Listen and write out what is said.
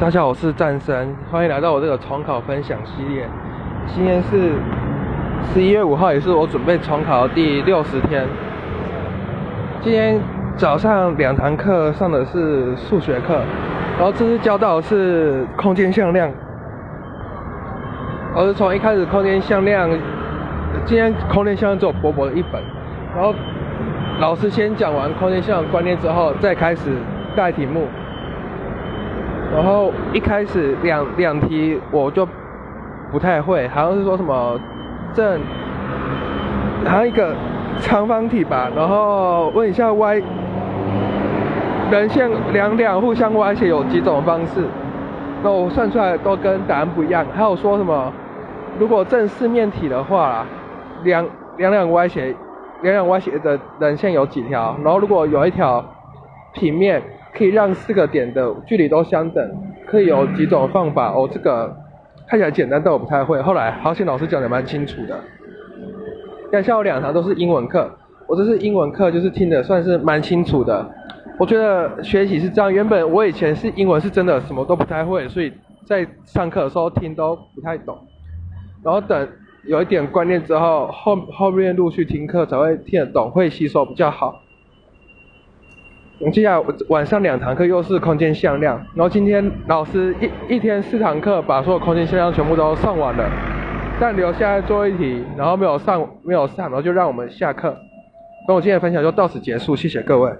大家好，我是战神，欢迎来到我这个重考分享系列。今天是十一月五号，也是我准备重考的第六十天。今天早上两堂课上的是数学课，然后这次教到的是空间向量。我是从一开始空间向量，今天空间向量只有薄薄的一本，然后老师先讲完空间向量观念之后，再开始带题目。然后一开始两两题我就不太会，好像是说什么正，好像一个长方体吧，然后问一下 y 人线两两互相歪斜有几种方式，那我算出来都跟答案不一样。还有说什么如果正四面体的话，两两两歪斜两两歪斜的人线有几条？然后如果有一条平面。可以让四个点的距离都相等，可以有几种方法哦。这个看起来简单，但我不太会。后来好险老师讲的蛮清楚的。但下午两堂都是英文课，我这是英文课，就是听的算是蛮清楚的。我觉得学习是这样，原本我以前是英文是真的什么都不太会，所以在上课的时候听都不太懂。然后等有一点观念之后，后后面陆续听课才会听得懂，会吸收比较好。接下来晚上两堂课又是空间向量，然后今天老师一一天四堂课把所有空间向量全部都上完了，但留下来做一题，然后没有上没有上，然后就让我们下课。那我今天的分享就到此结束，谢谢各位。